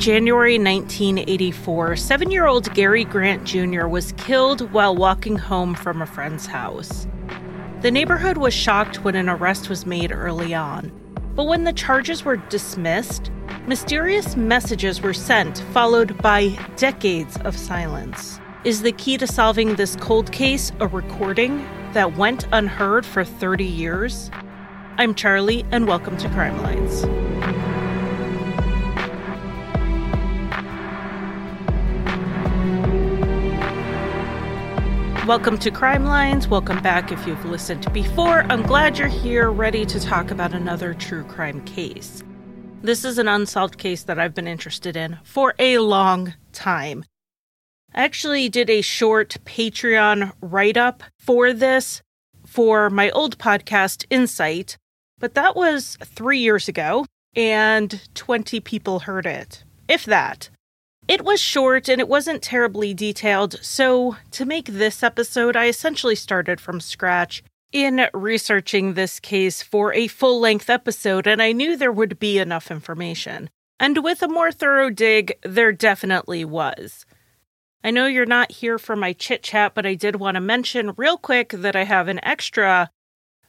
January 1984, seven year old Gary Grant Jr. was killed while walking home from a friend's house. The neighborhood was shocked when an arrest was made early on, but when the charges were dismissed, mysterious messages were sent, followed by decades of silence. Is the key to solving this cold case a recording that went unheard for 30 years? I'm Charlie, and welcome to Crime Lines. Welcome to Crime Lines. Welcome back if you've listened before. I'm glad you're here, ready to talk about another true crime case. This is an unsolved case that I've been interested in for a long time. I actually did a short Patreon write up for this for my old podcast, Insight, but that was three years ago, and 20 people heard it, if that. It was short and it wasn't terribly detailed, so to make this episode, I essentially started from scratch in researching this case for a full length episode, and I knew there would be enough information. And with a more thorough dig, there definitely was. I know you're not here for my chit chat, but I did want to mention real quick that I have an extra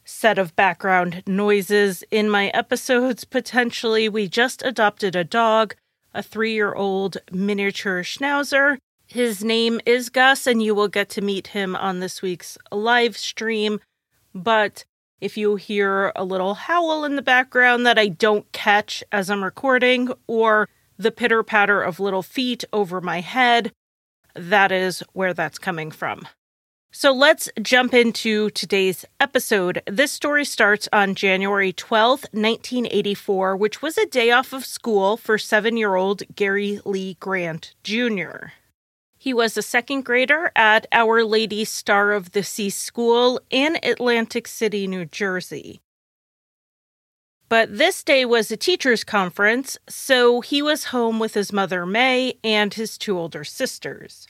set of background noises in my episodes. Potentially, we just adopted a dog, a three year old miniature schnauzer. His name is Gus, and you will get to meet him on this week's live stream. But if you hear a little howl in the background that I don't catch as I'm recording, or the pitter patter of little feet over my head, that is where that's coming from. So let's jump into today's episode. This story starts on January 12th, 1984, which was a day off of school for seven year old Gary Lee Grant Jr. He was a second grader at Our Lady Star of the Sea School in Atlantic City, New Jersey. But this day was a teacher's conference, so he was home with his mother May and his two older sisters.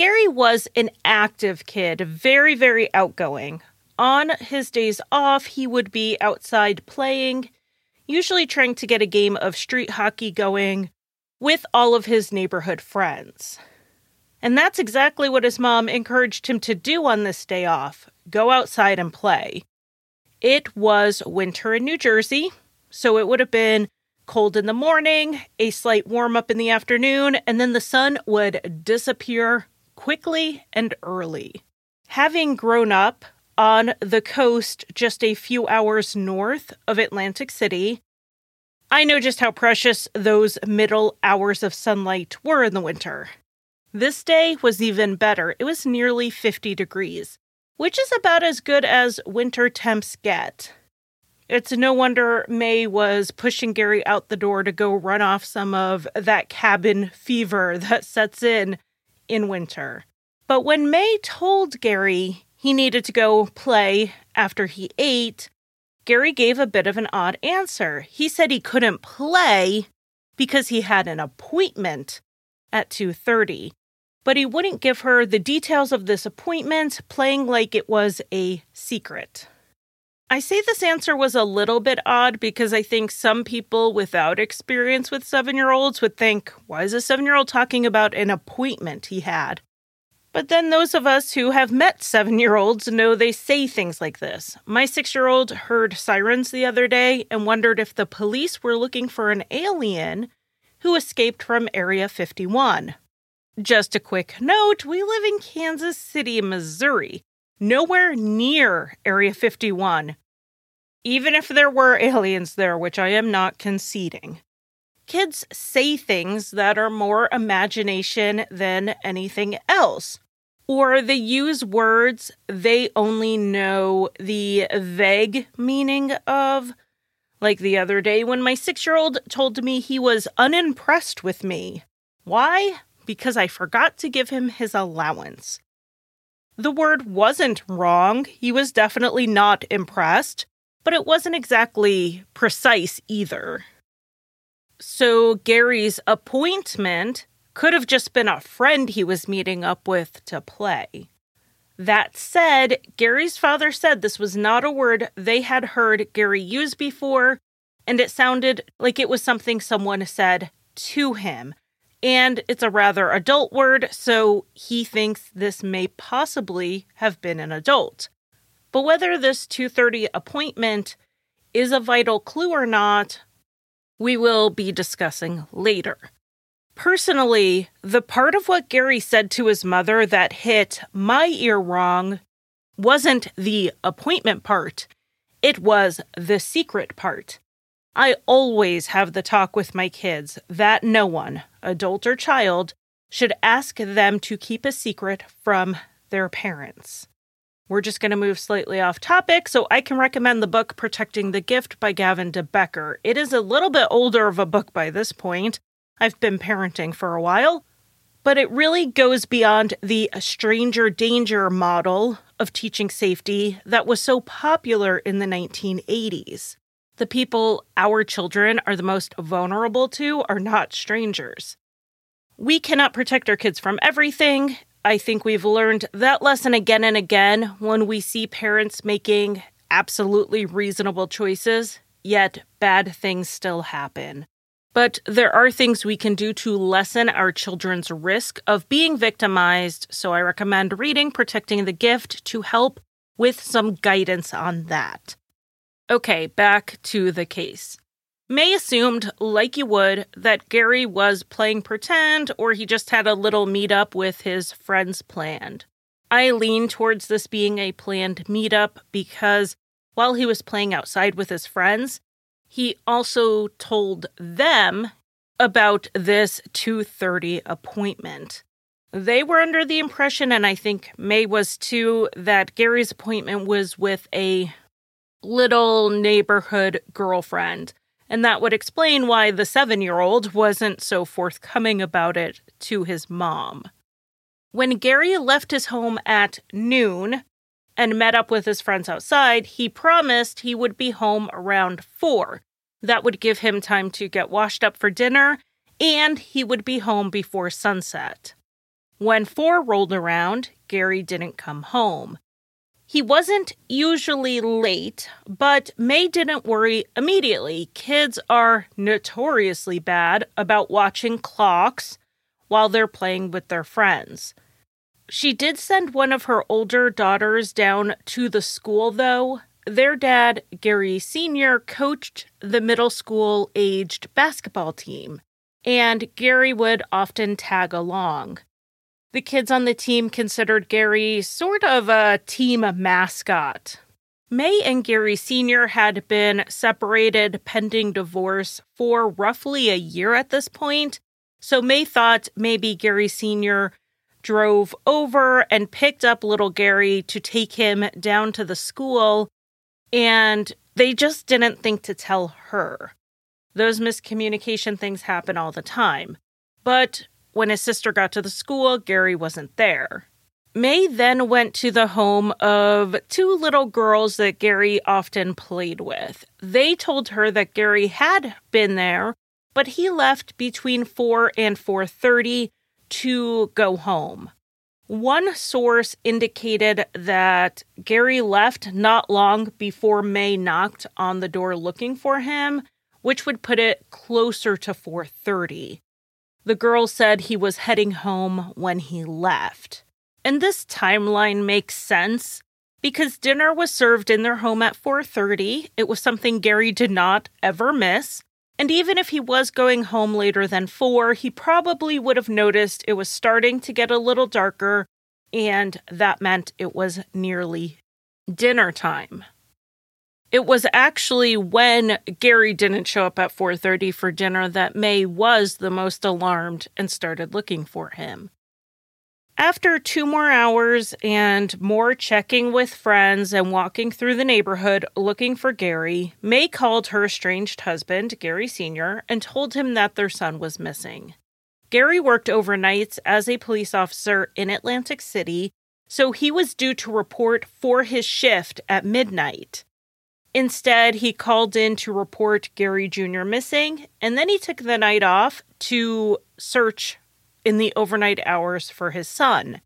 Gary was an active kid, very, very outgoing. On his days off, he would be outside playing, usually trying to get a game of street hockey going with all of his neighborhood friends. And that's exactly what his mom encouraged him to do on this day off go outside and play. It was winter in New Jersey, so it would have been cold in the morning, a slight warm up in the afternoon, and then the sun would disappear quickly and early. Having grown up on the coast just a few hours north of Atlantic City, I know just how precious those middle hours of sunlight were in the winter. This day was even better. It was nearly 50 degrees which is about as good as winter temps get. It's no wonder May was pushing Gary out the door to go run off some of that cabin fever that sets in in winter. But when May told Gary he needed to go play after he ate, Gary gave a bit of an odd answer. He said he couldn't play because he had an appointment at 2:30 but he wouldn't give her the details of this appointment, playing like it was a secret. I say this answer was a little bit odd because I think some people without experience with seven year olds would think, why is a seven year old talking about an appointment he had? But then those of us who have met seven year olds know they say things like this. My six year old heard sirens the other day and wondered if the police were looking for an alien who escaped from Area 51. Just a quick note we live in Kansas City, Missouri, nowhere near Area 51. Even if there were aliens there, which I am not conceding. Kids say things that are more imagination than anything else. Or they use words they only know the vague meaning of. Like the other day when my six year old told me he was unimpressed with me. Why? because I forgot to give him his allowance. The word wasn't wrong. He was definitely not impressed, but it wasn't exactly precise either. So Gary's appointment could have just been a friend he was meeting up with to play. That said, Gary's father said this was not a word they had heard Gary use before, and it sounded like it was something someone said to him. And it's a rather adult word, so he thinks this may possibly have been an adult. But whether this 2:30 appointment is a vital clue or not, we will be discussing later. Personally, the part of what Gary said to his mother that hit my ear wrong wasn't the appointment part, it was the secret part. I always have the talk with my kids that no one, adult or child, should ask them to keep a secret from their parents. We're just going to move slightly off topic, so I can recommend the book Protecting the Gift by Gavin de Becker. It is a little bit older of a book by this point. I've been parenting for a while, but it really goes beyond the stranger danger model of teaching safety that was so popular in the 1980s. The people our children are the most vulnerable to are not strangers. We cannot protect our kids from everything, I think we've learned that lesson again and again when we see parents making absolutely reasonable choices, yet bad things still happen. But there are things we can do to lessen our children's risk of being victimized, so I recommend reading Protecting the Gift to help with some guidance on that. Okay, back to the case. May assumed, like you would, that Gary was playing pretend or he just had a little meetup with his friends planned. I lean towards this being a planned meetup because while he was playing outside with his friends, he also told them about this 2:30 appointment. They were under the impression and I think May was too that Gary's appointment was with a little neighborhood girlfriend and that would explain why the seven year old wasn't so forthcoming about it to his mom. When Gary left his home at noon and met up with his friends outside, he promised he would be home around four. That would give him time to get washed up for dinner, and he would be home before sunset. When four rolled around, Gary didn't come home. He wasn't usually late, but May didn't worry immediately. Kids are notoriously bad about watching clocks while they're playing with their friends. She did send one of her older daughters down to the school, though. Their dad, Gary Sr., coached the middle school aged basketball team, and Gary would often tag along. The kids on the team considered Gary sort of a team mascot. May and Gary Sr. had been separated pending divorce for roughly a year at this point, so May thought maybe Gary Sr. drove over and picked up little Gary to take him down to the school, and they just didn't think to tell her. Those miscommunication things happen all the time. But when his sister got to the school, Gary wasn't there. May then went to the home of two little girls that Gary often played with. They told her that Gary had been there, but he left between 4 and 4:30 to go home. One source indicated that Gary left not long before May knocked on the door looking for him, which would put it closer to 4:30. The girl said he was heading home when he left. And this timeline makes sense because dinner was served in their home at 4:30. It was something Gary did not ever miss. And even if he was going home later than 4, he probably would have noticed it was starting to get a little darker and that meant it was nearly dinner time. It was actually when Gary didn't show up at 4:30 for dinner that May was the most alarmed and started looking for him. After two more hours and more checking with friends and walking through the neighborhood looking for Gary, May called her estranged husband, Gary Sr., and told him that their son was missing. Gary worked overnights as a police officer in Atlantic City, so he was due to report for his shift at midnight. Instead, he called in to report Gary Jr. missing, and then he took the night off to search in the overnight hours for his son.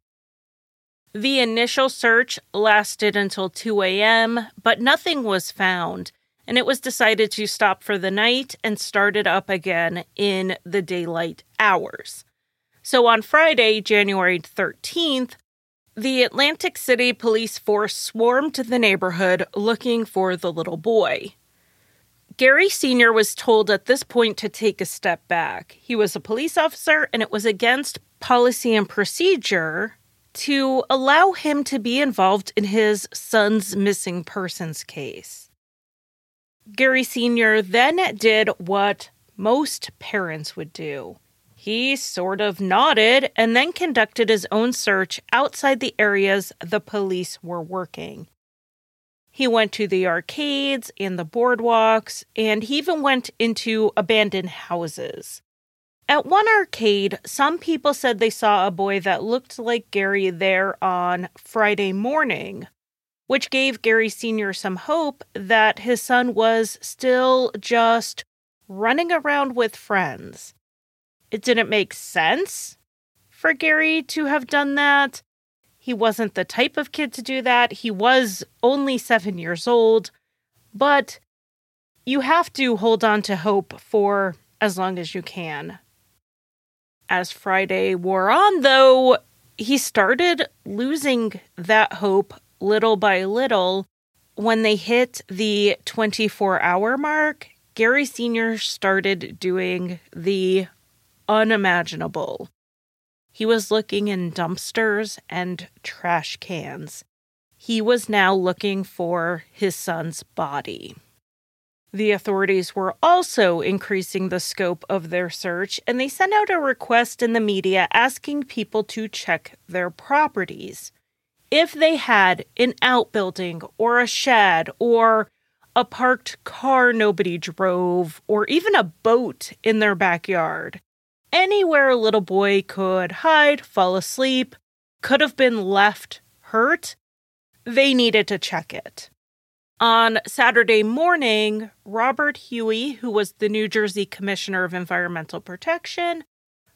The initial search lasted until 2 a.m., but nothing was found, and it was decided to stop for the night and start it up again in the daylight hours. So on Friday, January 13th, the Atlantic City police force swarmed the neighborhood looking for the little boy. Gary Sr. was told at this point to take a step back. He was a police officer, and it was against policy and procedure to allow him to be involved in his son's missing persons case. Gary Sr. then did what most parents would do. He sort of nodded and then conducted his own search outside the areas the police were working. He went to the arcades and the boardwalks, and he even went into abandoned houses. At one arcade, some people said they saw a boy that looked like Gary there on Friday morning, which gave Gary Sr. some hope that his son was still just running around with friends. It didn't make sense for Gary to have done that, he wasn't the type of kid to do that. He was only seven years old, but you have to hold on to hope for as long as you can. As Friday wore on, though, he started losing that hope little by little. When they hit the 24 hour mark, Gary Sr. started doing the unimaginable. He was looking in dumpsters and trash cans. He was now looking for his son's body. The authorities were also increasing the scope of their search, and they sent out a request in the media asking people to check their properties. If they had an outbuilding or a shed or a parked car nobody drove, or even a boat in their backyard, anywhere a little boy could hide, fall asleep, could have been left hurt, they needed to check it. On Saturday morning, Robert Hughey, who was the New Jersey Commissioner of Environmental Protection,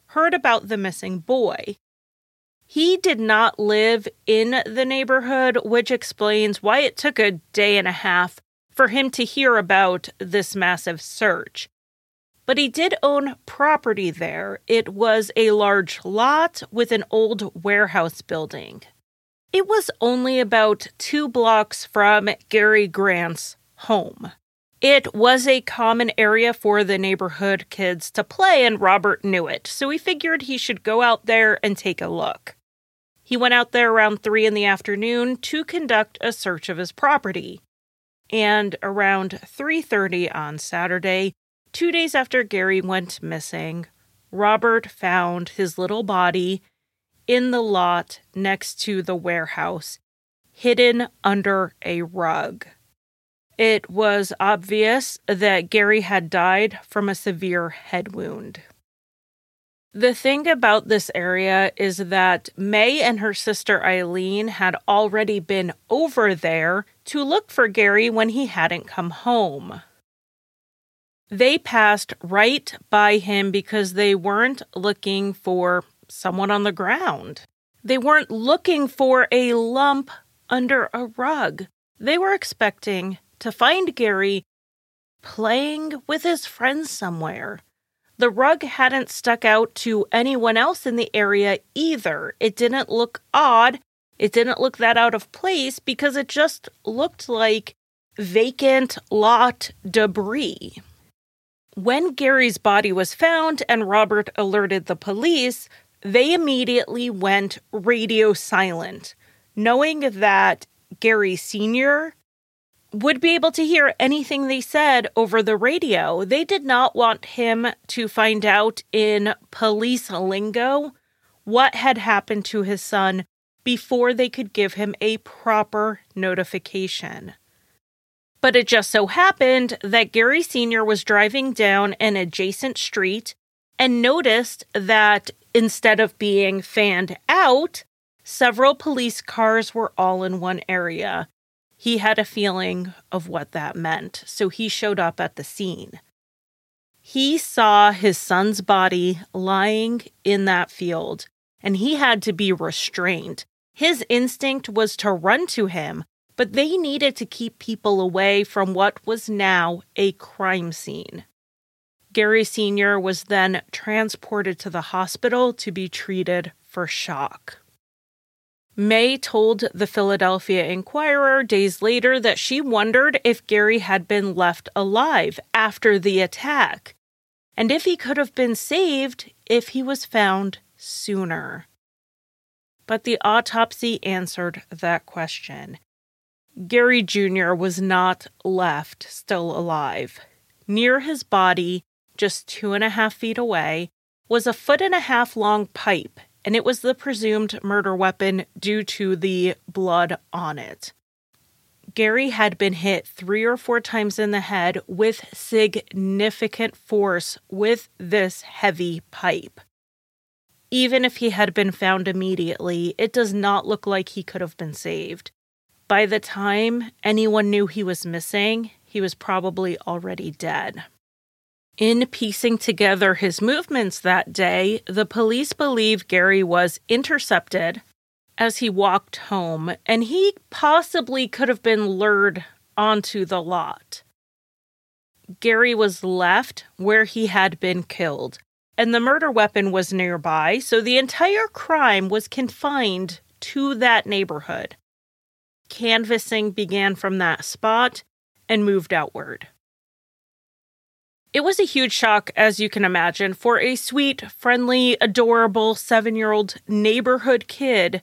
heard about the missing boy. He did not live in the neighborhood, which explains why it took a day and a half for him to hear about this massive search but he did own property there. It was a large lot with an old warehouse building. It was only about two blocks from Gary Grant's home. It was a common area for the neighborhood kids to play, and Robert knew it, so he figured he should go out there and take a look. He went out there around 3 in the afternoon to conduct a search of his property. And around 3:30 on Saturday, Two days after Gary went missing, Robert found his little body in the lot next to the warehouse, hidden under a rug. It was obvious that Gary had died from a severe head wound. The thing about this area is that May and her sister Eileen had already been over there to look for Gary when he hadn't come home. They passed right by him because they weren't looking for someone on the ground. They weren't looking for a lump under a rug. They were expecting to find Gary playing with his friends somewhere. The rug hadn't stuck out to anyone else in the area either. It didn't look odd. It didn't look that out of place because it just looked like vacant lot debris. When Gary's body was found and Robert alerted the police, they immediately went radio silent, knowing that Gary Sr. would be able to hear anything they said over the radio. They did not want him to find out in police lingo what had happened to his son before they could give him a proper notification. But it just so happened that Gary Sr. was driving down an adjacent street and noticed that instead of being fanned out, several police cars were all in one area. He had a feeling of what that meant, so he showed up at the scene. He saw his son's body lying in that field, and he had to be restrained. His instinct was to run to him, but they needed to keep people away from what was now a crime scene. Gary Sr. was then transported to the hospital to be treated for shock. May told the Philadelphia Inquirer days later that she wondered if Gary had been left alive after the attack and if he could have been saved if he was found sooner. But the autopsy answered that question. Gary Jr. was not left still alive. Near his body, just two and a half feet away, was a foot and a half long pipe, and it was the presumed murder weapon due to the blood on it. Gary had been hit three or four times in the head with significant force with this heavy pipe. Even if he had been found immediately, it does not look like he could have been saved. By the time anyone knew he was missing, he was probably already dead. In piecing together his movements that day, the police believe Gary was intercepted as he walked home, and he possibly could have been lured onto the lot. Gary was left where he had been killed, and the murder weapon was nearby, so the entire crime was confined to that neighborhood. Canvassing began from that spot and moved outward. It was a huge shock, as you can imagine, for a sweet, friendly, adorable seven year old neighborhood kid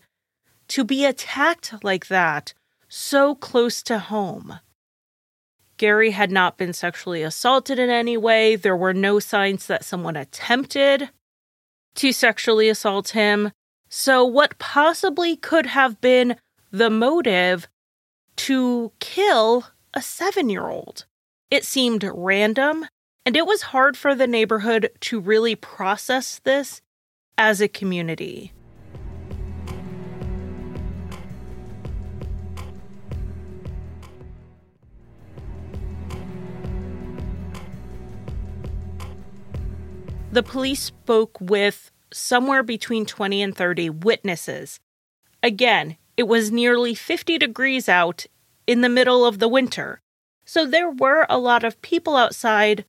to be attacked like that so close to home. Gary had not been sexually assaulted in any way. There were no signs that someone attempted to sexually assault him. So, what possibly could have been the motive to kill a seven year old? It seemed random, and it was hard for the neighborhood to really process this as a community. The police spoke with somewhere between 20 and 30 witnesses. Again, it was nearly 50 degrees out in the middle of the winter. So there were a lot of people outside,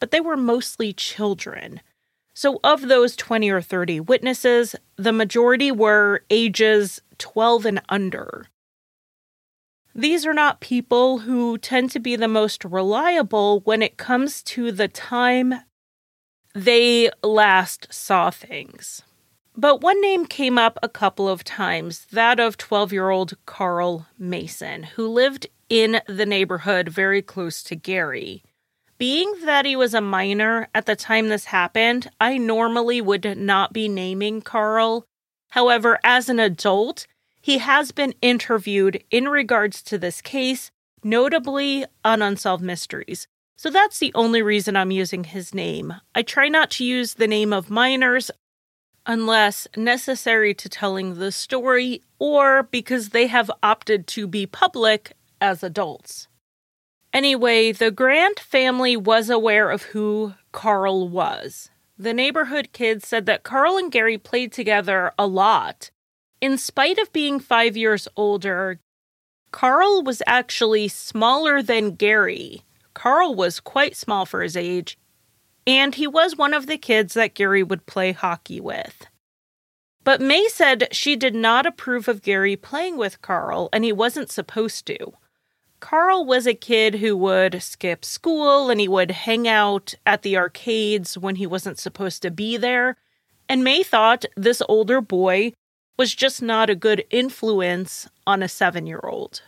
but they were mostly children. So, of those 20 or 30 witnesses, the majority were ages 12 and under. These are not people who tend to be the most reliable when it comes to the time they last saw things. But one name came up a couple of times that of 12 year old Carl Mason, who lived in the neighborhood very close to Gary. Being that he was a minor at the time this happened, I normally would not be naming Carl. However, as an adult, he has been interviewed in regards to this case, notably on Unsolved Mysteries. So that's the only reason I'm using his name. I try not to use the name of minors unless necessary to telling the story or because they have opted to be public as adults. Anyway, the Grant family was aware of who Carl was. The neighborhood kids said that Carl and Gary played together a lot. In spite of being five years older, Carl was actually smaller than Gary, Carl was quite small for his age, and he was one of the kids that Gary would play hockey with. But May said she did not approve of Gary playing with Carl, and he wasn't supposed to. Carl was a kid who would skip school and he would hang out at the arcades when he wasn't supposed to be there. And May thought this older boy was just not a good influence on a seven year old.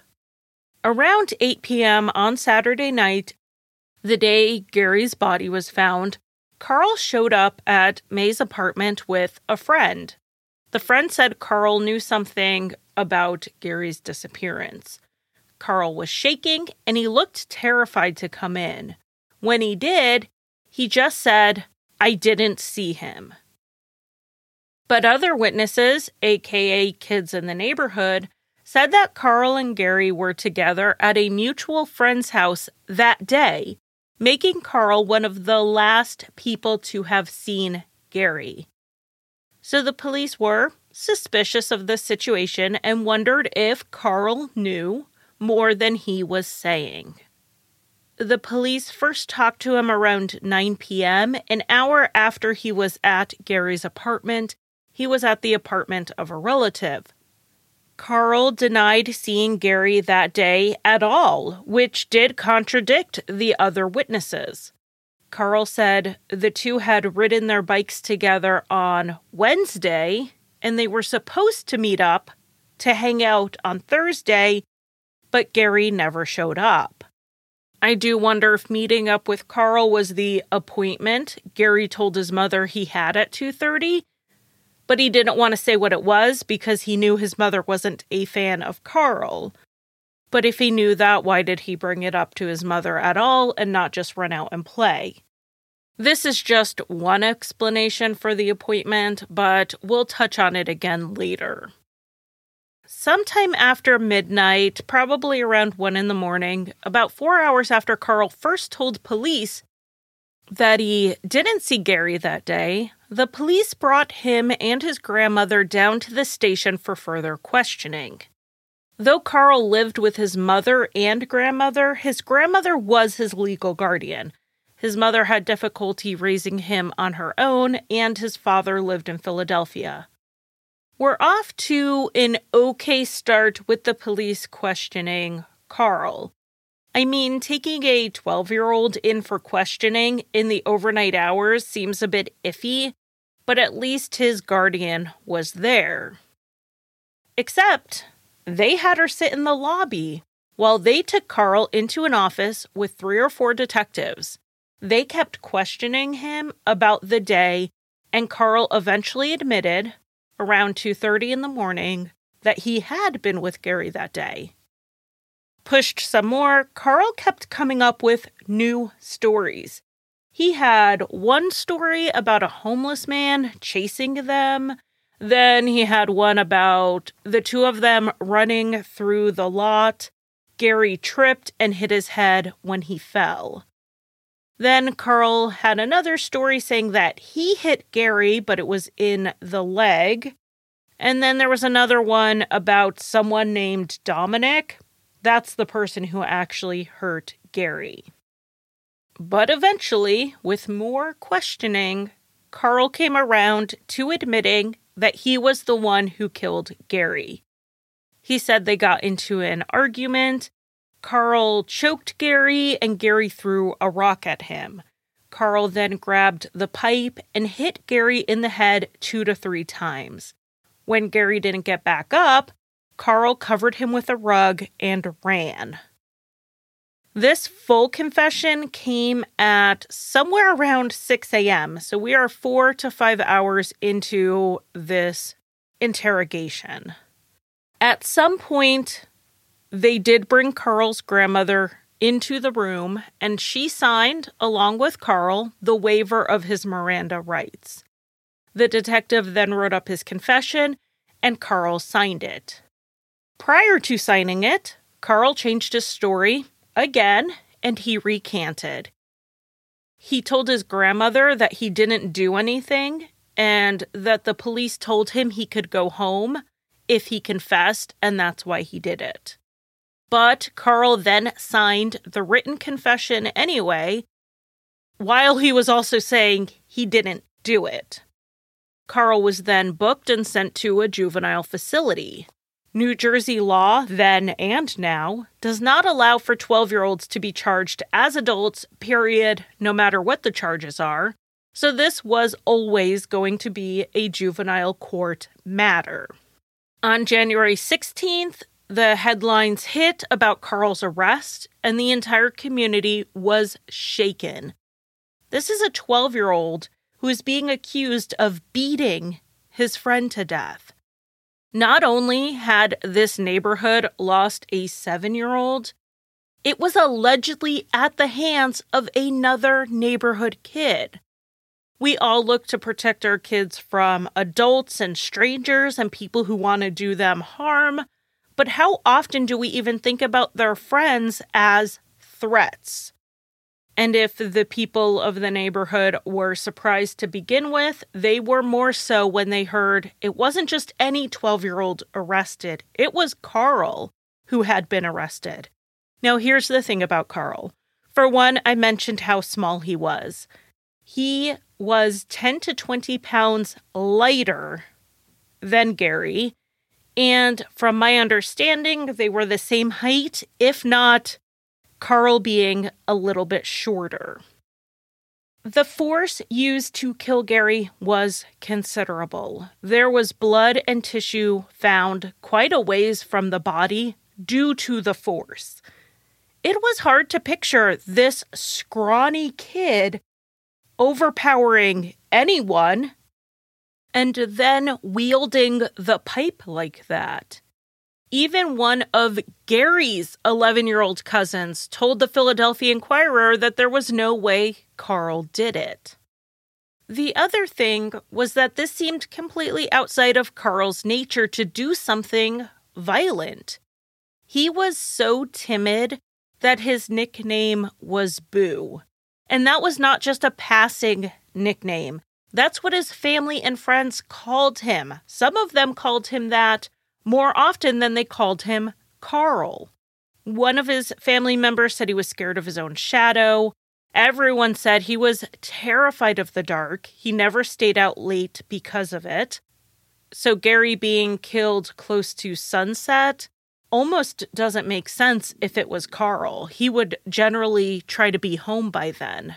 Around 8 p.m. on Saturday night, the day Gary's body was found, Carl showed up at May's apartment with a friend. The friend said Carl knew something about Gary's disappearance. Carl was shaking and he looked terrified to come in. When he did, he just said, I didn't see him. But other witnesses, aka kids in the neighborhood, said that Carl and Gary were together at a mutual friend's house that day, making Carl one of the last people to have seen Gary. So the police were suspicious of the situation and wondered if Carl knew more than he was saying. The police first talked to him around 9 p.m., an hour after he was at Gary's apartment. He was at the apartment of a relative. Carl denied seeing Gary that day at all, which did contradict the other witnesses. Carl said the two had ridden their bikes together on Wednesday and they were supposed to meet up to hang out on Thursday, but Gary never showed up. I do wonder if meeting up with Carl was the appointment Gary told his mother he had at 2:30 but he didn't want to say what it was because he knew his mother wasn't a fan of Carl. But if he knew that, why did he bring it up to his mother at all and not just run out and play? This is just one explanation for the appointment, but we'll touch on it again later. Sometime after midnight, probably around 1 in the morning, about four hours after Carl first told police that he didn't see Gary that day, the police brought him and his grandmother down to the station for further questioning. Though Carl lived with his mother and grandmother, his grandmother was his legal guardian. His mother had difficulty raising him on her own, and his father lived in Philadelphia. We're off to an okay start with the police questioning Carl. I mean, taking a 12 year old in for questioning in the overnight hours seems a bit iffy, but at least his guardian was there. Except they had her sit in the lobby while they took Carl into an office with three or four detectives. They kept questioning him about the day, and Carl eventually admitted around 2:30 in the morning that he had been with Gary that day pushed some more, Carl kept coming up with new stories. He had one story about a homeless man chasing them. Then he had one about the two of them running through the lot. Gary tripped and hit his head when he fell. Then Carl had another story saying that he hit Gary, but it was in the leg. And then there was another one about someone named Dominic that's the person who actually hurt Gary. But eventually, with more questioning, Carl came around to admitting that he was the one who killed Gary. He said they got into an argument. Carl choked Gary, and Gary threw a rock at him. Carl then grabbed the pipe and hit Gary in the head two to three times. When Gary didn't get back up, Carl covered him with a rug and ran. This full confession came at somewhere around 6 a.m., so we are four to five hours into this interrogation. At some point, they did bring Carl's grandmother into the room, and she signed, along with Carl, the waiver of his Miranda rights. The detective then wrote up his confession, and Carl signed it. Prior to signing it, Carl changed his story again and he recanted. He told his grandmother that he didn't do anything and that the police told him he could go home if he confessed, and that's why he did it. But Carl then signed the written confession anyway, while he was also saying he didn't do it. Carl was then booked and sent to a juvenile facility. New Jersey law, then and now, does not allow for 12 year olds to be charged as adults, period, no matter what the charges are. So this was always going to be a juvenile court matter. On January 16th, the headlines hit about Carl's arrest, and the entire community was shaken. This is a 12 year old who is being accused of beating his friend to death. Not only had this neighborhood lost a seven year old, it was allegedly at the hands of another neighborhood kid. We all look to protect our kids from adults and strangers and people who want to do them harm, but how often do we even think about their friends as threats? And if the people of the neighborhood were surprised to begin with, they were more so when they heard it wasn't just any 12 year old arrested, it was Carl, who had been arrested. Now, here's the thing about Carl. For one, I mentioned how small he was. He was 10 to 20 pounds lighter than Gary. And from my understanding, they were the same height, if not Carl being a little bit shorter. The force used to kill Gary was considerable. There was blood and tissue found quite a ways from the body due to the force. It was hard to picture this scrawny kid overpowering anyone and then wielding the pipe like that. Even one of Gary's 11 year old cousins told the Philadelphia Inquirer that there was no way Carl did it. The other thing was that this seemed completely outside of Carl's nature to do something violent. He was so timid that his nickname was Boo. And that was not just a passing nickname. That's what his family and friends called him. Some of them called him that more often than they called him Carl. One of his family members said he was scared of his own shadow. Everyone said he was terrified of the dark. He never stayed out late because of it. So, Gary being killed close to sunset almost doesn't make sense if it was Carl. He would generally try to be home by then.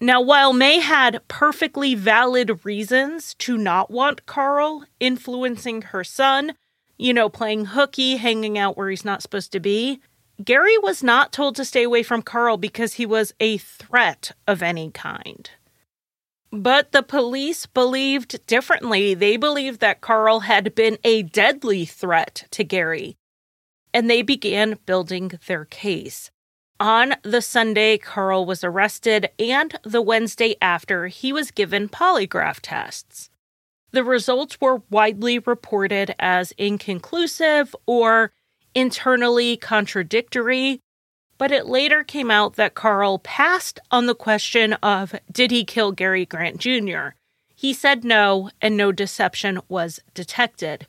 Now, while May had perfectly valid reasons to not want Carl influencing her son, you know, playing hooky, hanging out where he's not supposed to be. Gary was not told to stay away from Carl because he was a threat of any kind. But the police believed differently. They believed that Carl had been a deadly threat to Gary, and they began building their case. On the Sunday, Carl was arrested, and the Wednesday after, he was given polygraph tests. The results were widely reported as inconclusive or internally contradictory, but it later came out that Carl passed on the question of did he kill Gary Grant Jr. He said no, and no deception was detected.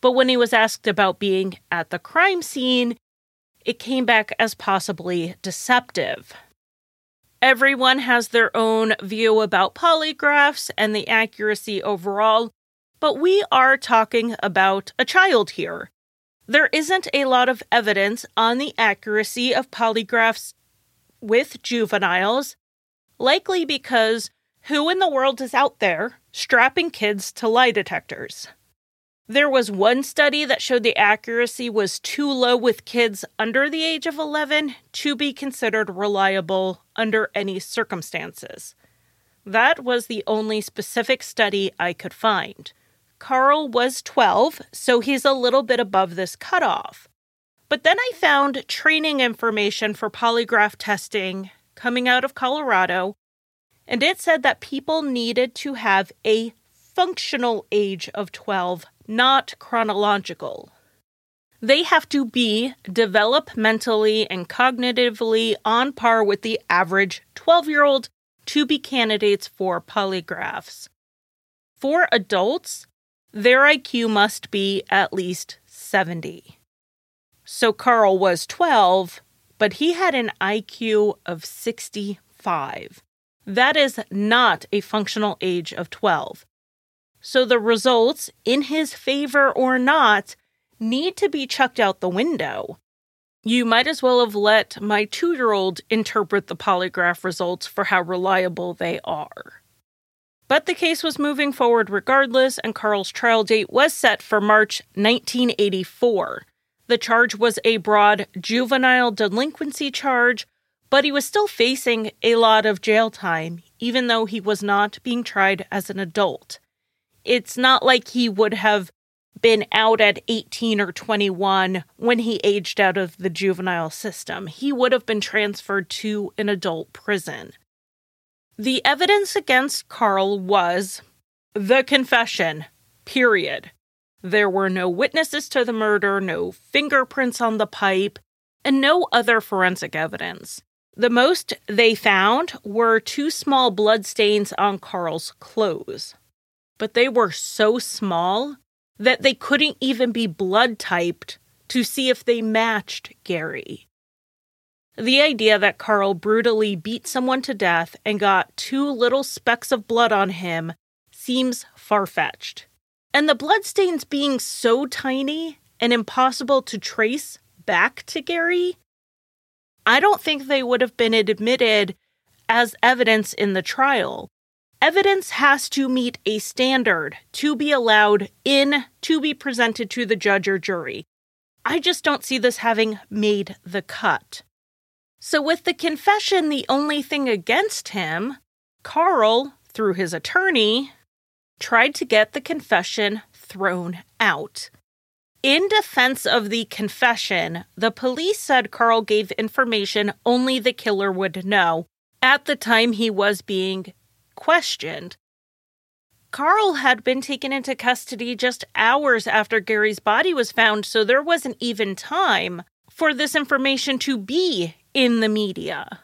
But when he was asked about being at the crime scene, it came back as possibly deceptive. Everyone has their own view about polygraphs and the accuracy overall, but we are talking about a child here. There isn't a lot of evidence on the accuracy of polygraphs with juveniles, likely because who in the world is out there strapping kids to lie detectors? There was one study that showed the accuracy was too low with kids under the age of 11 to be considered reliable under any circumstances. That was the only specific study I could find. Carl was 12, so he's a little bit above this cutoff. But then I found training information for polygraph testing coming out of Colorado, and it said that people needed to have a functional age of 12 not chronological. They have to be developmentally and cognitively on par with the average 12 year old to be candidates for polygraphs. For adults, their IQ must be at least 70. So Carl was 12, but he had an IQ of 65. That is not a functional age of 12. So the results, in his favor or not, need to be chucked out the window. You might as well have let my two year old interpret the polygraph results for how reliable they are. But the case was moving forward regardless, and Carl's trial date was set for March 1984. The charge was a broad juvenile delinquency charge, but he was still facing a lot of jail time, even though he was not being tried as an adult it's not like he would have been out at 18 or 21 when he aged out of the juvenile system. He would have been transferred to an adult prison. The evidence against Carl was the confession, period. There were no witnesses to the murder, no fingerprints on the pipe, and no other forensic evidence. The most they found were two small bloodstains on Carl's clothes but they were so small that they couldn't even be blood typed to see if they matched Gary. The idea that Carl brutally beat someone to death and got two little specks of blood on him seems far fetched. And the bloodstains being so tiny and impossible to trace back to Gary, I don't think they would have been admitted as evidence in the trial. Evidence has to meet a standard to be allowed in to be presented to the judge or jury. I just don't see this having made the cut. So, with the confession the only thing against him, Carl, through his attorney, tried to get the confession thrown out. In defense of the confession, the police said Carl gave information only the killer would know at the time he was being questioned. Carl had been taken into custody just hours after Gary's body was found, so there wasn't even time for this information to be in the media.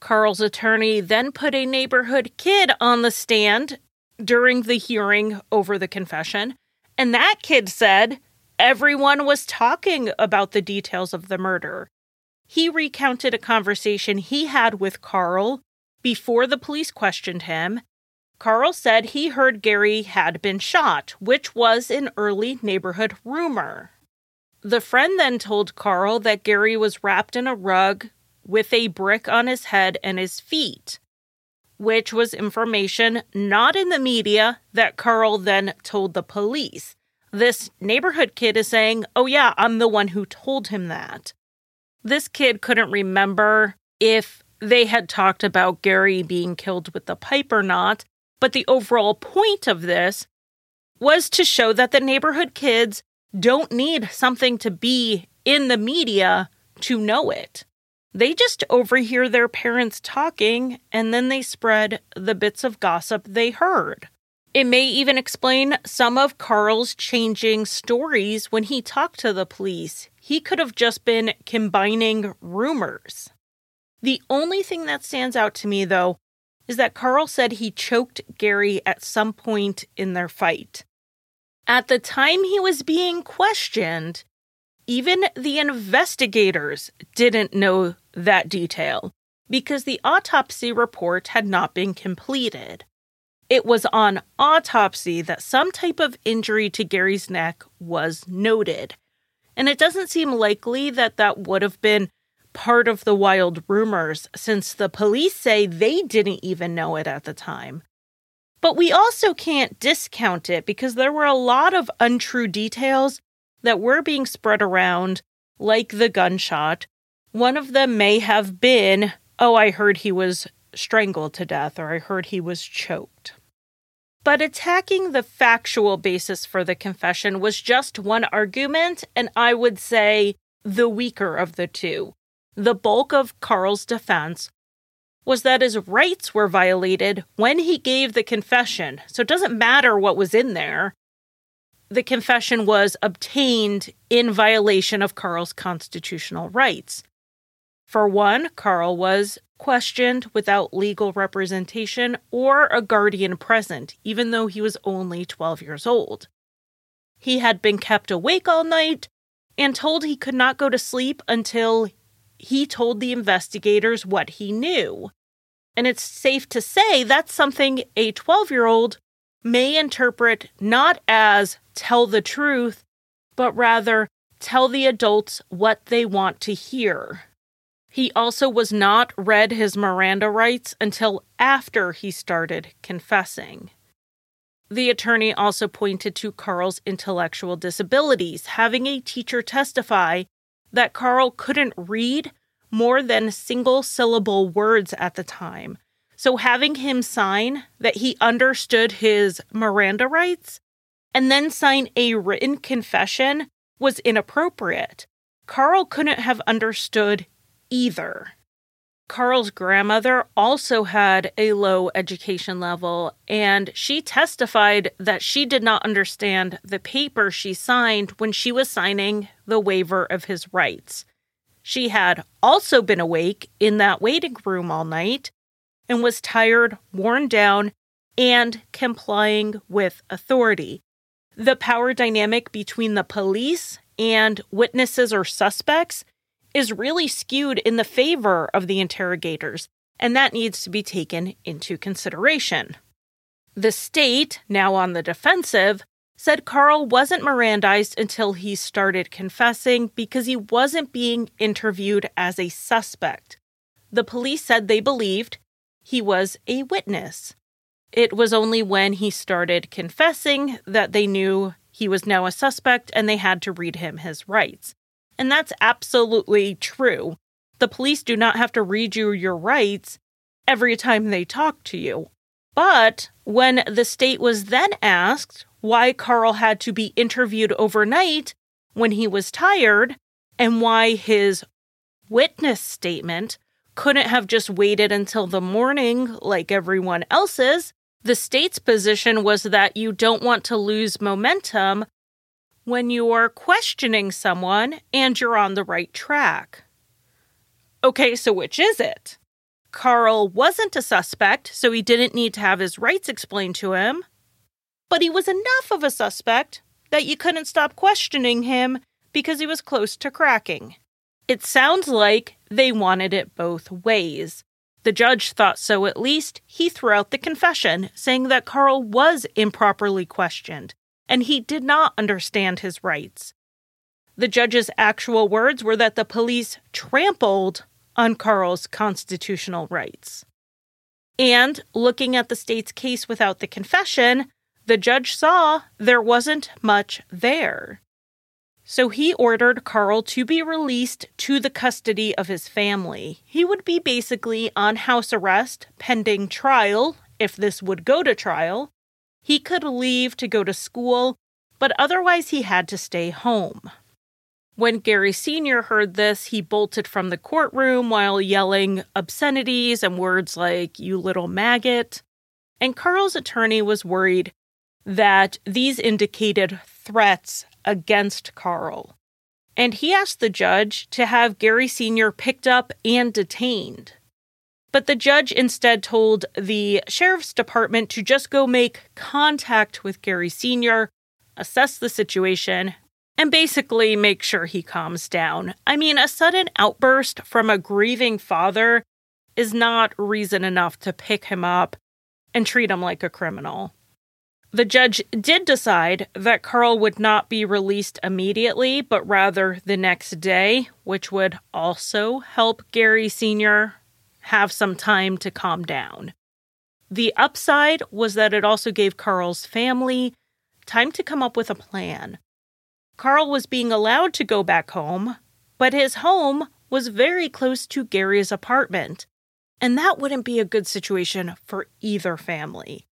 Carl's attorney then put a neighborhood kid on the stand during the hearing over the confession, and that kid said everyone was talking about the details of the murder. He recounted a conversation he had with Carl before the police questioned him. Carl said he heard Gary had been shot, which was an early neighborhood rumor. The friend then told Carl that Gary was wrapped in a rug with a brick on his head and his feet, which was information not in the media that Carl then told the police. This neighborhood kid is saying, Oh, yeah, I'm the one who told him that. This kid couldn't remember if they had talked about Gary being killed with the pipe or not, but the overall point of this was to show that the neighborhood kids don't need something to be in the media to know it. They just overhear their parents talking and then they spread the bits of gossip they heard. It may even explain some of Carl's changing stories when he talked to the police. He could have just been combining rumors. The only thing that stands out to me, though, is that Carl said he choked Gary at some point in their fight. At the time he was being questioned, even the investigators didn't know that detail because the autopsy report had not been completed. It was on autopsy that some type of injury to Gary's neck was noted. And it doesn't seem likely that that would have been part of the wild rumors since the police say they didn't even know it at the time. But we also can't discount it because there were a lot of untrue details that were being spread around, like the gunshot. One of them may have been, oh, I heard he was strangled to death, or I heard he was choked. But attacking the factual basis for the confession was just one argument, and I would say the weaker of the two. The bulk of Carl's defense was that his rights were violated when he gave the confession. So it doesn't matter what was in there. The confession was obtained in violation of Carl's constitutional rights. For one, Carl was questioned without legal representation or a guardian present, even though he was only 12 years old. He had been kept awake all night and told he could not go to sleep until he told the investigators what he knew. And it's safe to say that's something a 12 year old may interpret not as tell the truth, but rather tell the adults what they want to hear. He also was not read his Miranda rights until after he started confessing. The attorney also pointed to Carl's intellectual disabilities, having a teacher testify that Carl couldn't read more than single syllable words at the time. So having him sign that he understood his Miranda rights and then sign a written confession was inappropriate. Carl couldn't have understood either. Carl's grandmother also had a low education level, and she testified that she did not understand the paper she signed when she was signing the waiver of his rights. She had also been awake in that waiting room all night and was tired, worn down, and complying with authority. The power dynamic between the police and witnesses or suspects is really skewed in the favor of the interrogators, and that needs to be taken into consideration. The state, now on the defensive, said Carl wasn't Mirandized until he started confessing because he wasn't being interviewed as a suspect. The police said they believed he was a witness. It was only when he started confessing that they knew he was now a suspect and they had to read him his rights. And that's absolutely true. The police do not have to read you your rights every time they talk to you. But when the state was then asked why Carl had to be interviewed overnight when he was tired and why his witness statement couldn't have just waited until the morning like everyone else's, the state's position was that you don't want to lose momentum when you're questioning someone and you're on the right track. Okay, so which is it? Carl wasn't a suspect, so he didn't need to have his rights explained to him. But he was enough of a suspect that you couldn't stop questioning him because he was close to cracking. It sounds like they wanted it both ways. The judge thought so at least. He threw out the confession, saying that Carl was improperly questioned and he did not understand his rights. The judge's actual words were that the police trampled on Carl's constitutional rights. And looking at the state's case without the confession, the judge saw there wasn't much there. So he ordered Carl to be released to the custody of his family. He would be basically on house arrest pending trial, if this would go to trial. He could leave to go to school, but otherwise he had to stay home. When Gary Sr. heard this, he bolted from the courtroom while yelling obscenities and words like, you little maggot. And Carl's attorney was worried that these indicated threats against Carl. And he asked the judge to have Gary Sr. picked up and detained. But the judge instead told the sheriff's department to just go make contact with Gary Sr., assess the situation, and basically make sure he calms down. I mean, a sudden outburst from a grieving father is not reason enough to pick him up and treat him like a criminal. The judge did decide that Carl would not be released immediately, but rather the next day, which would also help Gary Sr. have some time to calm down. The upside was that it also gave Carl's family time to come up with a plan. Carl was being allowed to go back home, but his home was very close to Gary's apartment, and that wouldn't be a good situation for either family.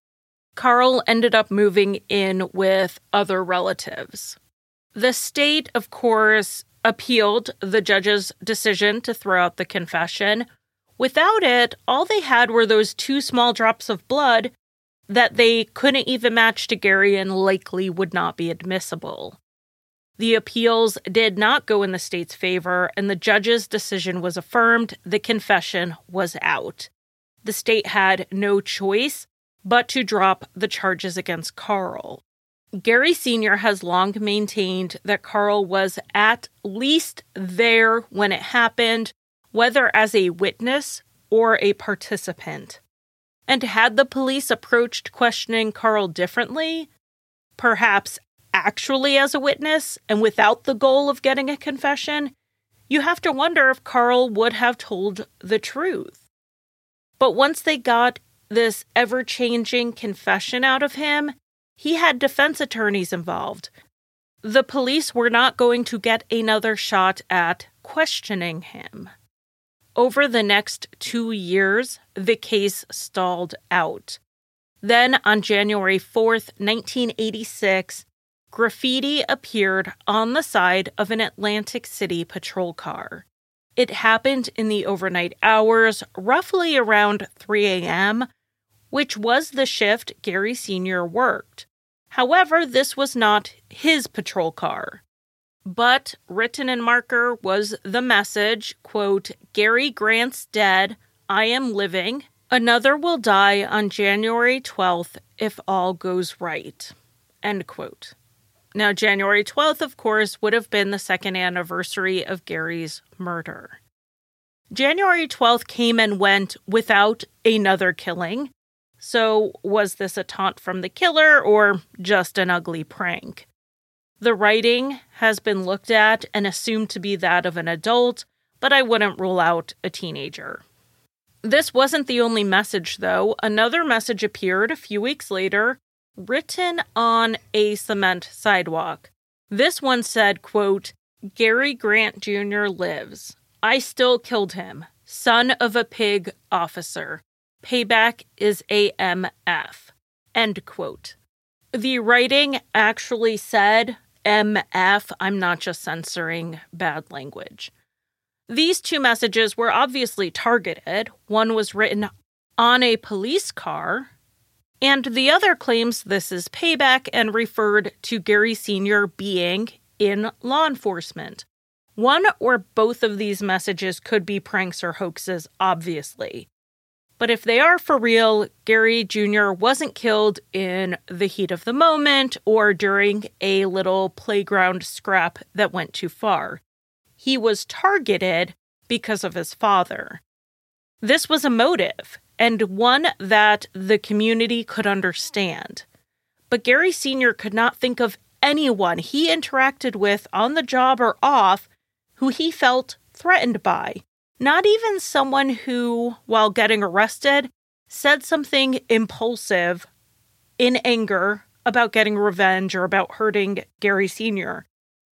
Carl ended up moving in with other relatives. The state, of course, appealed the judge's decision to throw out the confession. Without it, all they had were those two small drops of blood that they couldn't even match to Gary and likely would not be admissible. The appeals did not go in the state's favor, and the judge's decision was affirmed. The confession was out. The state had no choice but to drop the charges against Carl. Gary Sr. has long maintained that Carl was at least there when it happened, whether as a witness or a participant. And had the police approached questioning Carl differently, perhaps actually as a witness and without the goal of getting a confession, you have to wonder if Carl would have told the truth. But once they got this ever changing confession out of him, he had defense attorneys involved. The police were not going to get another shot at questioning him. Over the next two years, the case stalled out. Then, on January 4th, 1986, graffiti appeared on the side of an Atlantic City patrol car. It happened in the overnight hours, roughly around 3 a.m., which was the shift Gary Sr. worked. However, this was not his patrol car. But written in marker was the message, quote, Gary Grant's dead, I am living. Another will die on January 12th if all goes right. End quote. Now, January 12th, of course, would have been the second anniversary of Gary's murder. January 12th came and went without another killing. So, was this a taunt from the killer or just an ugly prank? The writing has been looked at and assumed to be that of an adult, but I wouldn't rule out a teenager. This wasn't the only message, though. Another message appeared a few weeks later, written on a cement sidewalk. This one said, quote, Gary Grant Jr. lives. I still killed him. Son of a pig officer. Payback is AMF. End quote. The writing actually said MF. I'm not just censoring bad language. These two messages were obviously targeted. One was written on a police car, and the other claims this is payback and referred to Gary Sr. being in law enforcement. One or both of these messages could be pranks or hoaxes, obviously. But if they are for real, Gary Jr. wasn't killed in the heat of the moment or during a little playground scrap that went too far. He was targeted because of his father. This was a motive, and one that the community could understand. But Gary Sr. could not think of anyone he interacted with on the job or off who he felt threatened by. Not even someone who, while getting arrested, said something impulsive in anger about getting revenge or about hurting Gary Sr.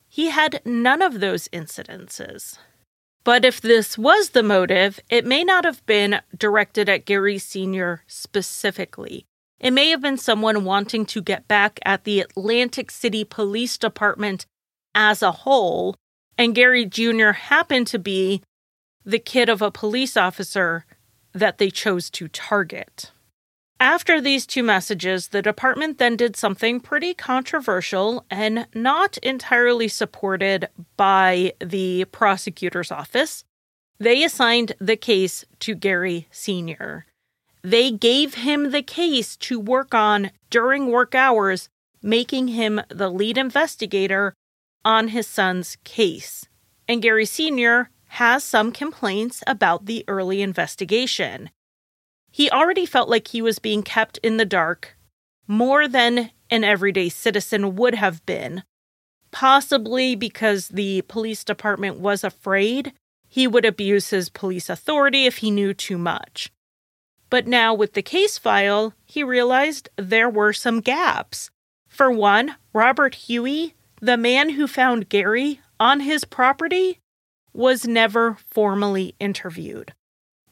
He had none of those incidences. But if this was the motive, it may not have been directed at Gary Sr. specifically. It may have been someone wanting to get back at the Atlantic City Police Department as a whole and Gary Jr. happened to be the kid of a police officer that they chose to target. After these two messages, the department then did something pretty controversial and not entirely supported by the prosecutor's office. They assigned the case to Gary Sr. They gave him the case to work on during work hours, making him the lead investigator on his son's case. And Gary Sr. has some complaints about the early investigation. He already felt like he was being kept in the dark more than an everyday citizen would have been, possibly because the police department was afraid he would abuse his police authority if he knew too much. But now, with the case file, he realized there were some gaps. For one, Robert Hughey the man who found Gary on his property was never formally interviewed.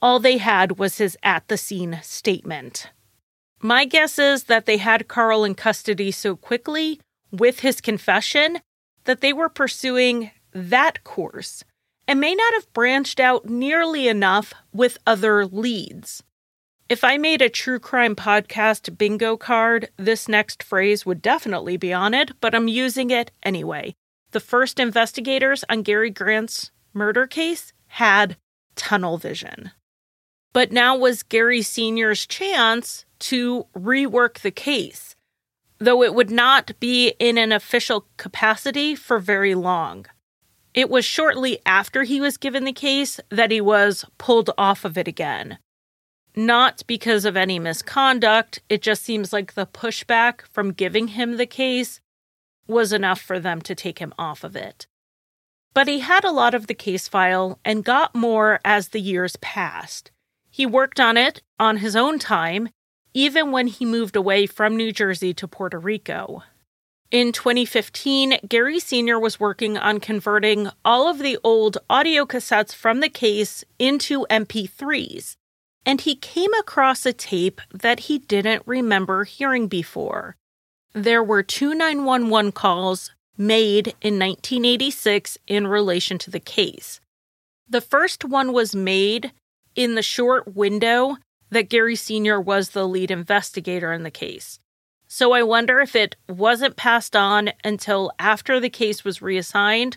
All they had was his at the scene statement. My guess is that they had Carl in custody so quickly with his confession that they were pursuing that course and may not have branched out nearly enough with other leads. If I made a true crime podcast bingo card, this next phrase would definitely be on it, but I'm using it anyway. The first investigators on Gary Grant's murder case had tunnel vision. But now was Gary Sr.'s chance to rework the case, though it would not be in an official capacity for very long. It was shortly after he was given the case that he was pulled off of it again not because of any misconduct. It just seems like the pushback from giving him the case was enough for them to take him off of it. But he had a lot of the case file and got more as the years passed. He worked on it on his own time, even when he moved away from New Jersey to Puerto Rico. In 2015, Gary Sr. was working on converting all of the old audio cassettes from the case into MP3s and he came across a tape that he didn't remember hearing before. There were two 911 calls made in 1986 in relation to the case. The first one was made in the short window that Gary Sr. was the lead investigator in the case. So I wonder if it wasn't passed on until after the case was reassigned,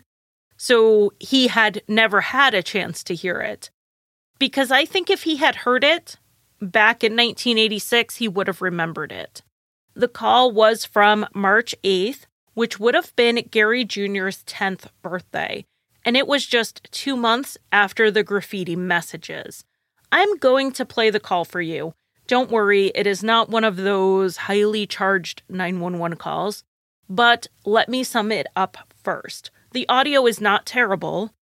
so he had never had a chance to hear it because I think if he had heard it back in 1986, he would have remembered it. The call was from March 8th which would have been Gary Jr.'s 10th birthday, and it was just two months after the graffiti messages. I'm going to play the call for you. Don't worry, it is not one of those highly charged 911 calls. But let me sum it up first. The audio is not terrible,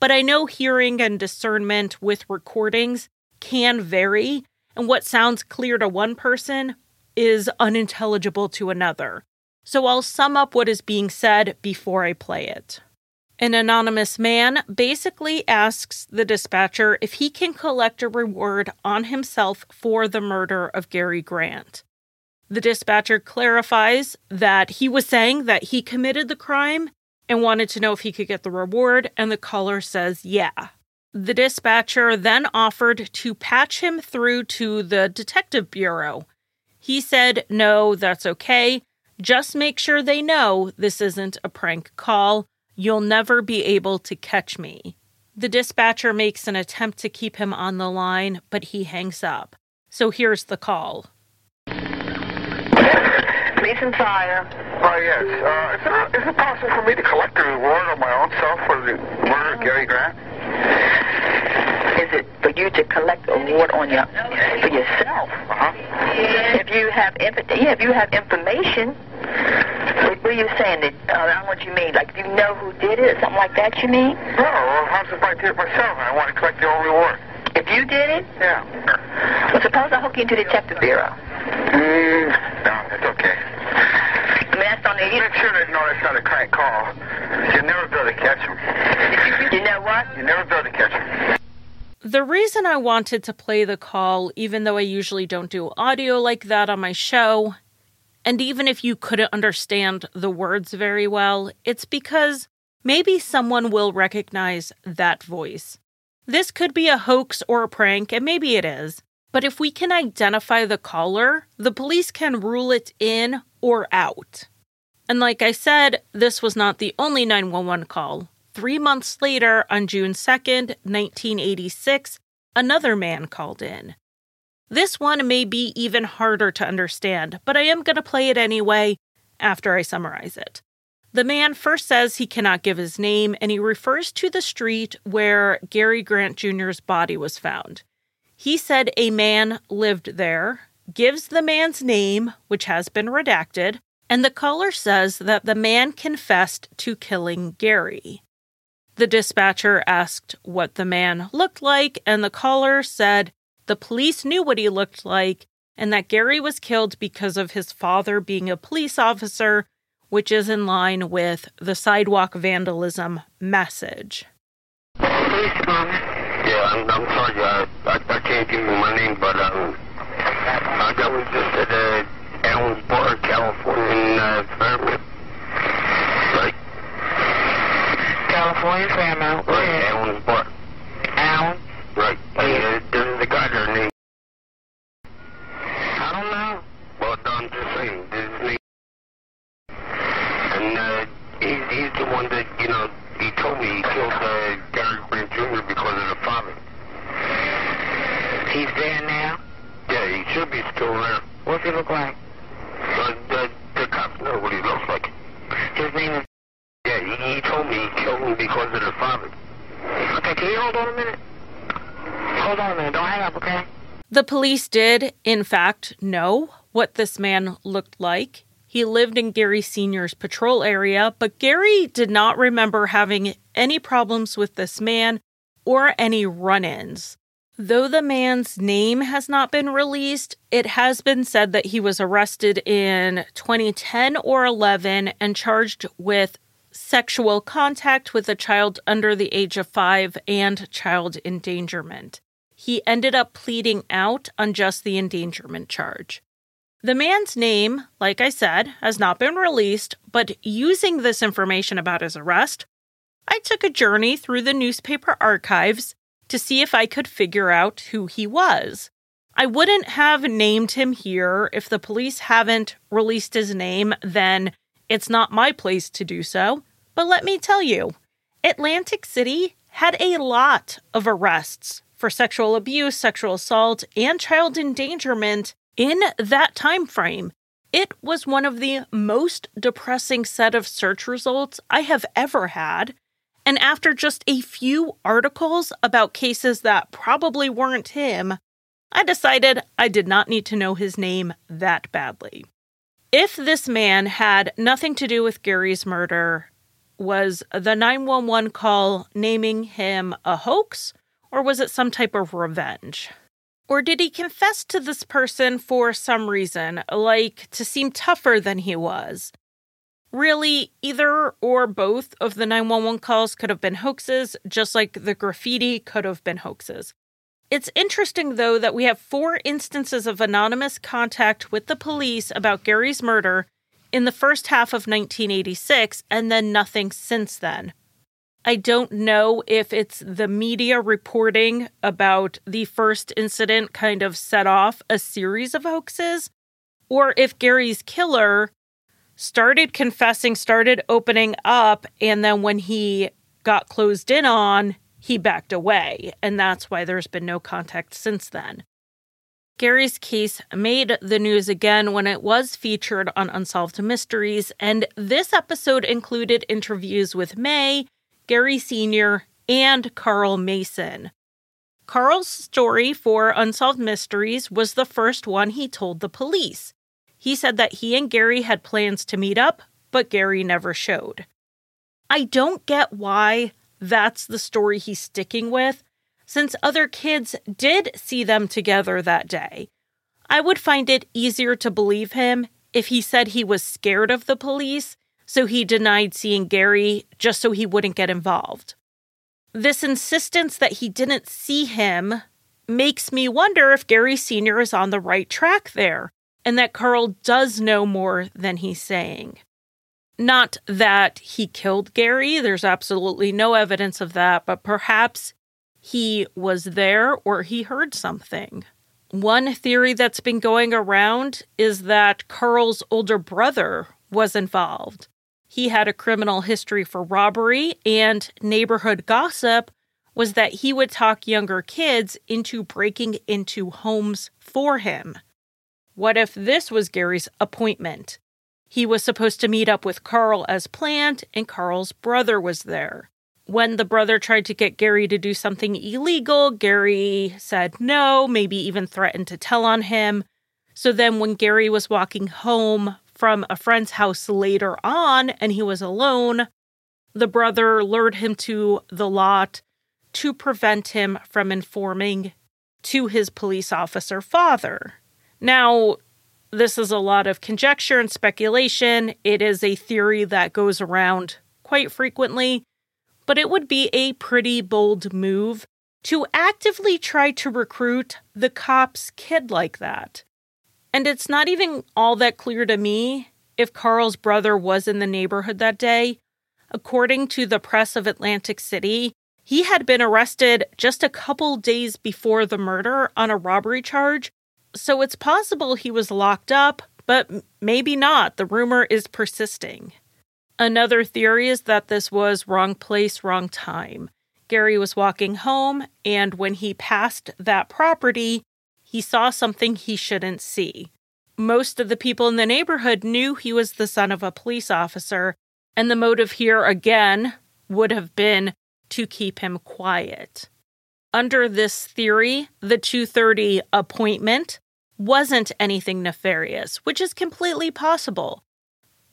but I know hearing and discernment with recordings can vary, and what sounds clear to one person is unintelligible to another. So I'll sum up what is being said before I play it. An anonymous man basically asks the dispatcher if he can collect a reward on himself for the murder of Gary Grant. The dispatcher clarifies that he was saying that he committed the crime and wanted to know if he could get the reward, and the caller says, yeah. The dispatcher then offered to patch him through to the detective bureau. He said, no, that's okay. Just make sure they know this isn't a prank call. You'll never be able to catch me. The dispatcher makes an attempt to keep him on the line, but he hangs up. So here's the call. Police and fire. Oh, yes. Uh, is, it, is it possible for me to collect a reward on my own self for the murder of Gary Grant? Is it for you to collect a reward on your for yourself? Uh-huh. If you have yeah, if you have information, what, what are you saying? That uh, I don't know what you mean. Like, do you know who did it or something like that? You mean? No, well, how's if I did it myself and I want to collect the own reward? If you did it, Yeah. well, suppose I hook you into the detective bureau. Mm, no, it's okay. I mean, that's on the. Make sure they know it's not a crank call. You'll never be able to catch him. You know what? You'll never be able to catch him. The reason I wanted to play the call, even though I usually don't do audio like that on my show, and even if you couldn't understand the words very well, it's because maybe someone will recognize that voice. This could be a hoax or a prank, and maybe it is. But if we can identify the caller, the police can rule it in or out. And like I said, this was not the only 911 call. Three months later, on June 2nd, 1986, another man called in. This one may be even harder to understand, but I am going to play it anyway after I summarize it. The man first says he cannot give his name and he refers to the street where Gary Grant Jr.'s body was found. He said a man lived there, gives the man's name, which has been redacted, and the caller says that the man confessed to killing Gary. The dispatcher asked what the man looked like, and the caller said the police knew what he looked like and that Gary was killed because of his father being a police officer, which is in line with the sidewalk vandalism message. Police department. Yeah, I'm, I'm sorry. I, I, I can't give you my name, but um, I got was just at uh, Ellensburg, California, in uh, Fairmount. Right, California Fairmount. Right, ahead. Ellensburg. Allen. Right. Uh, there's a guy there named. I don't know. Well, I'm just saying, this is name. And uh, he's, he's the one that, you know, he told me he killed uh, Gary Grant Jr. because of the father. He's there now. Yeah, he should be still there. What's he look like? But the, the cops know what he looks like. His name is. Yeah, he, he told me he killed him because of the father. Okay, can you hold on a minute? Hold on a minute. Don't hang up, okay? The police did, in fact, know what this man looked like. He lived in Gary Sr.'s patrol area, but Gary did not remember having any problems with this man or any run ins. Though the man's name has not been released, it has been said that he was arrested in 2010 or 11 and charged with sexual contact with a child under the age of five and child endangerment. He ended up pleading out on just the endangerment charge. The man's name, like I said, has not been released, but using this information about his arrest, I took a journey through the newspaper archives to see if I could figure out who he was. I wouldn't have named him here if the police haven't released his name, then it's not my place to do so. But let me tell you, Atlantic City had a lot of arrests for sexual abuse, sexual assault, and child endangerment in that time frame. it was one of the most depressing set of search results I have ever had. And after just a few articles about cases that probably weren't him, I decided I did not need to know his name that badly. If this man had nothing to do with Gary's murder, was the 911 call naming him a hoax, or was it some type of revenge? Or did he confess to this person for some reason, like to seem tougher than he was? Really, either or both of the 911 calls could have been hoaxes, just like the graffiti could have been hoaxes. It's interesting, though, that we have four instances of anonymous contact with the police about Gary's murder in the first half of 1986 and then nothing since then. I don't know if it's the media reporting about the first incident kind of set off a series of hoaxes, or if Gary's killer started confessing, started opening up, and then when he got closed in on, he backed away, and that's why there's been no contact since then. Gary's case made the news again when it was featured on Unsolved Mysteries, and this episode included interviews with May, Gary Sr., and Carl Mason. Carl's story for Unsolved Mysteries was the first one he told the police. He said that he and Gary had plans to meet up, but Gary never showed. I don't get why that's the story he's sticking with, since other kids did see them together that day. I would find it easier to believe him if he said he was scared of the police, so he denied seeing Gary just so he wouldn't get involved. This insistence that he didn't see him makes me wonder if Gary Sr. is on the right track there and that Carl does know more than he's saying. Not that he killed Gary, there's absolutely no evidence of that, but perhaps he was there or he heard something. One theory that's been going around is that Carl's older brother was involved. He had a criminal history for robbery, and neighborhood gossip was that he would talk younger kids into breaking into homes for him. What if this was Gary's appointment? He was supposed to meet up with Carl as planned, and Carl's brother was there. When the brother tried to get Gary to do something illegal, Gary said no, maybe even threatened to tell on him. So then, when Gary was walking home from a friend's house later on and he was alone, the brother lured him to the lot to prevent him from informing to his police officer father. Now, this is a lot of conjecture and speculation. It is a theory that goes around quite frequently, but it would be a pretty bold move to actively try to recruit the cop's kid like that. And it's not even all that clear to me if Carl's brother was in the neighborhood that day. According to the press of Atlantic City, he had been arrested just a couple days before the murder on a robbery charge so it's possible he was locked up, but maybe not. The rumor is persisting. Another theory is that this was wrong place, wrong time. Gary was walking home, and when he passed that property, he saw something he shouldn't see. Most of the people in the neighborhood knew he was the son of a police officer, and the motive here again would have been to keep him quiet. Under this theory, the 2:30 appointment wasn't anything nefarious, which is completely possible.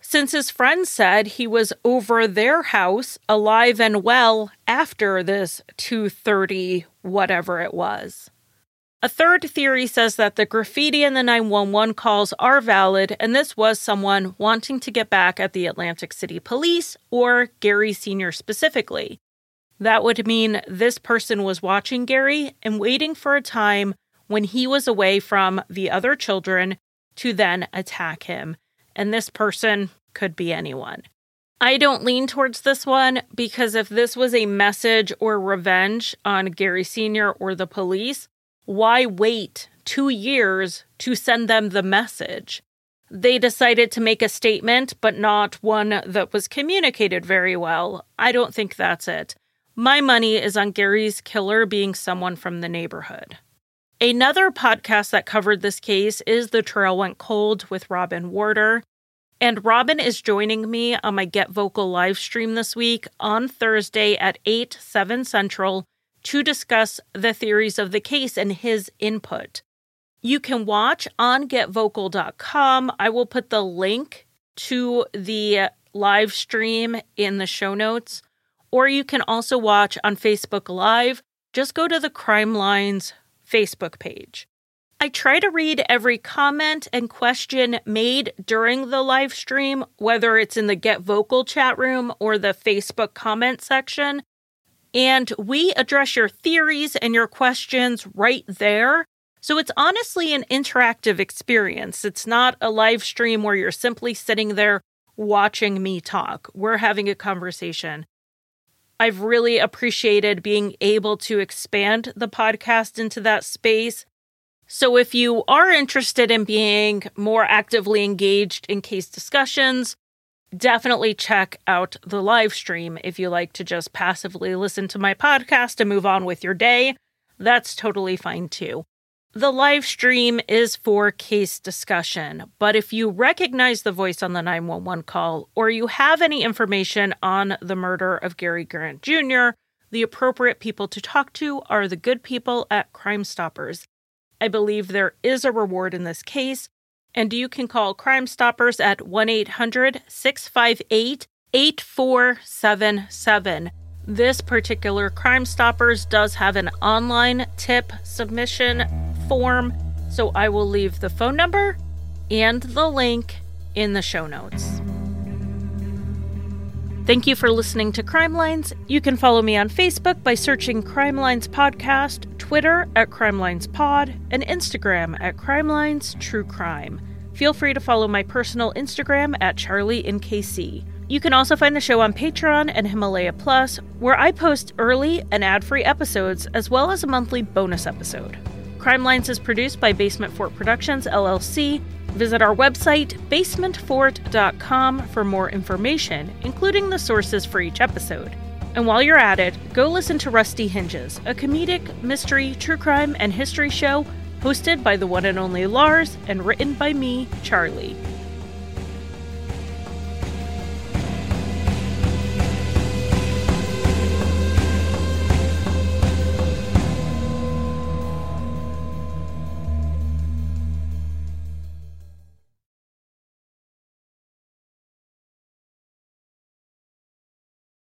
Since his friend said he was over their house alive and well after this 230 whatever it was. A third theory says that the graffiti and the 911 calls are valid, and this was someone wanting to get back at the Atlantic City Police or Gary Sr. specifically. That would mean this person was watching Gary and waiting for a time when he was away from the other children to then attack him. And this person could be anyone. I don't lean towards this one because if this was a message or revenge on Gary Sr. or the police, why wait two years to send them the message? They decided to make a statement, but not one that was communicated very well. I don't think that's it. My money is on Gary's killer being someone from the neighborhood. Another podcast that covered this case is The Trail Went Cold with Robin Warder. And Robin is joining me on my Get Vocal live stream this week on Thursday at 8, 7 Central to discuss the theories of the case and his input. You can watch on getvocal.com. I will put the link to the live stream in the show notes, or you can also watch on Facebook Live. Just go to the Crime Lines Facebook page. I try to read every comment and question made during the live stream, whether it's in the Get Vocal chat room or the Facebook comment section. And we address your theories and your questions right there. So it's honestly an interactive experience. It's not a live stream where you're simply sitting there watching me talk. We're having a conversation. I've really appreciated being able to expand the podcast into that space so, if you are interested in being more actively engaged in case discussions, definitely check out the live stream. If you like to just passively listen to my podcast and move on with your day, that's totally fine too. The live stream is for case discussion, but if you recognize the voice on the 911 call or you have any information on the murder of Gary Grant Jr., the appropriate people to talk to are the good people at Crime Stoppers. I believe there is a reward in this case, and you can call Crime Stoppers at 1 800 658 8477. This particular Crime Stoppers does have an online tip submission form, so I will leave the phone number and the link in the show notes. Thank you for listening to Crime Lines. You can follow me on Facebook by searching Crime Lines Podcast, Twitter at Crime Lines Pod, and Instagram at Crime Lines True Crime. Feel free to follow my personal Instagram at Charlie KC. You can also find the show on Patreon and Himalaya Plus, where I post early and ad free episodes as well as a monthly bonus episode. Crime Lines is produced by Basement Fort Productions, LLC, Visit our website, basementfort.com, for more information, including the sources for each episode. And while you're at it, go listen to Rusty Hinges, a comedic, mystery, true crime, and history show hosted by the one and only Lars and written by me, Charlie.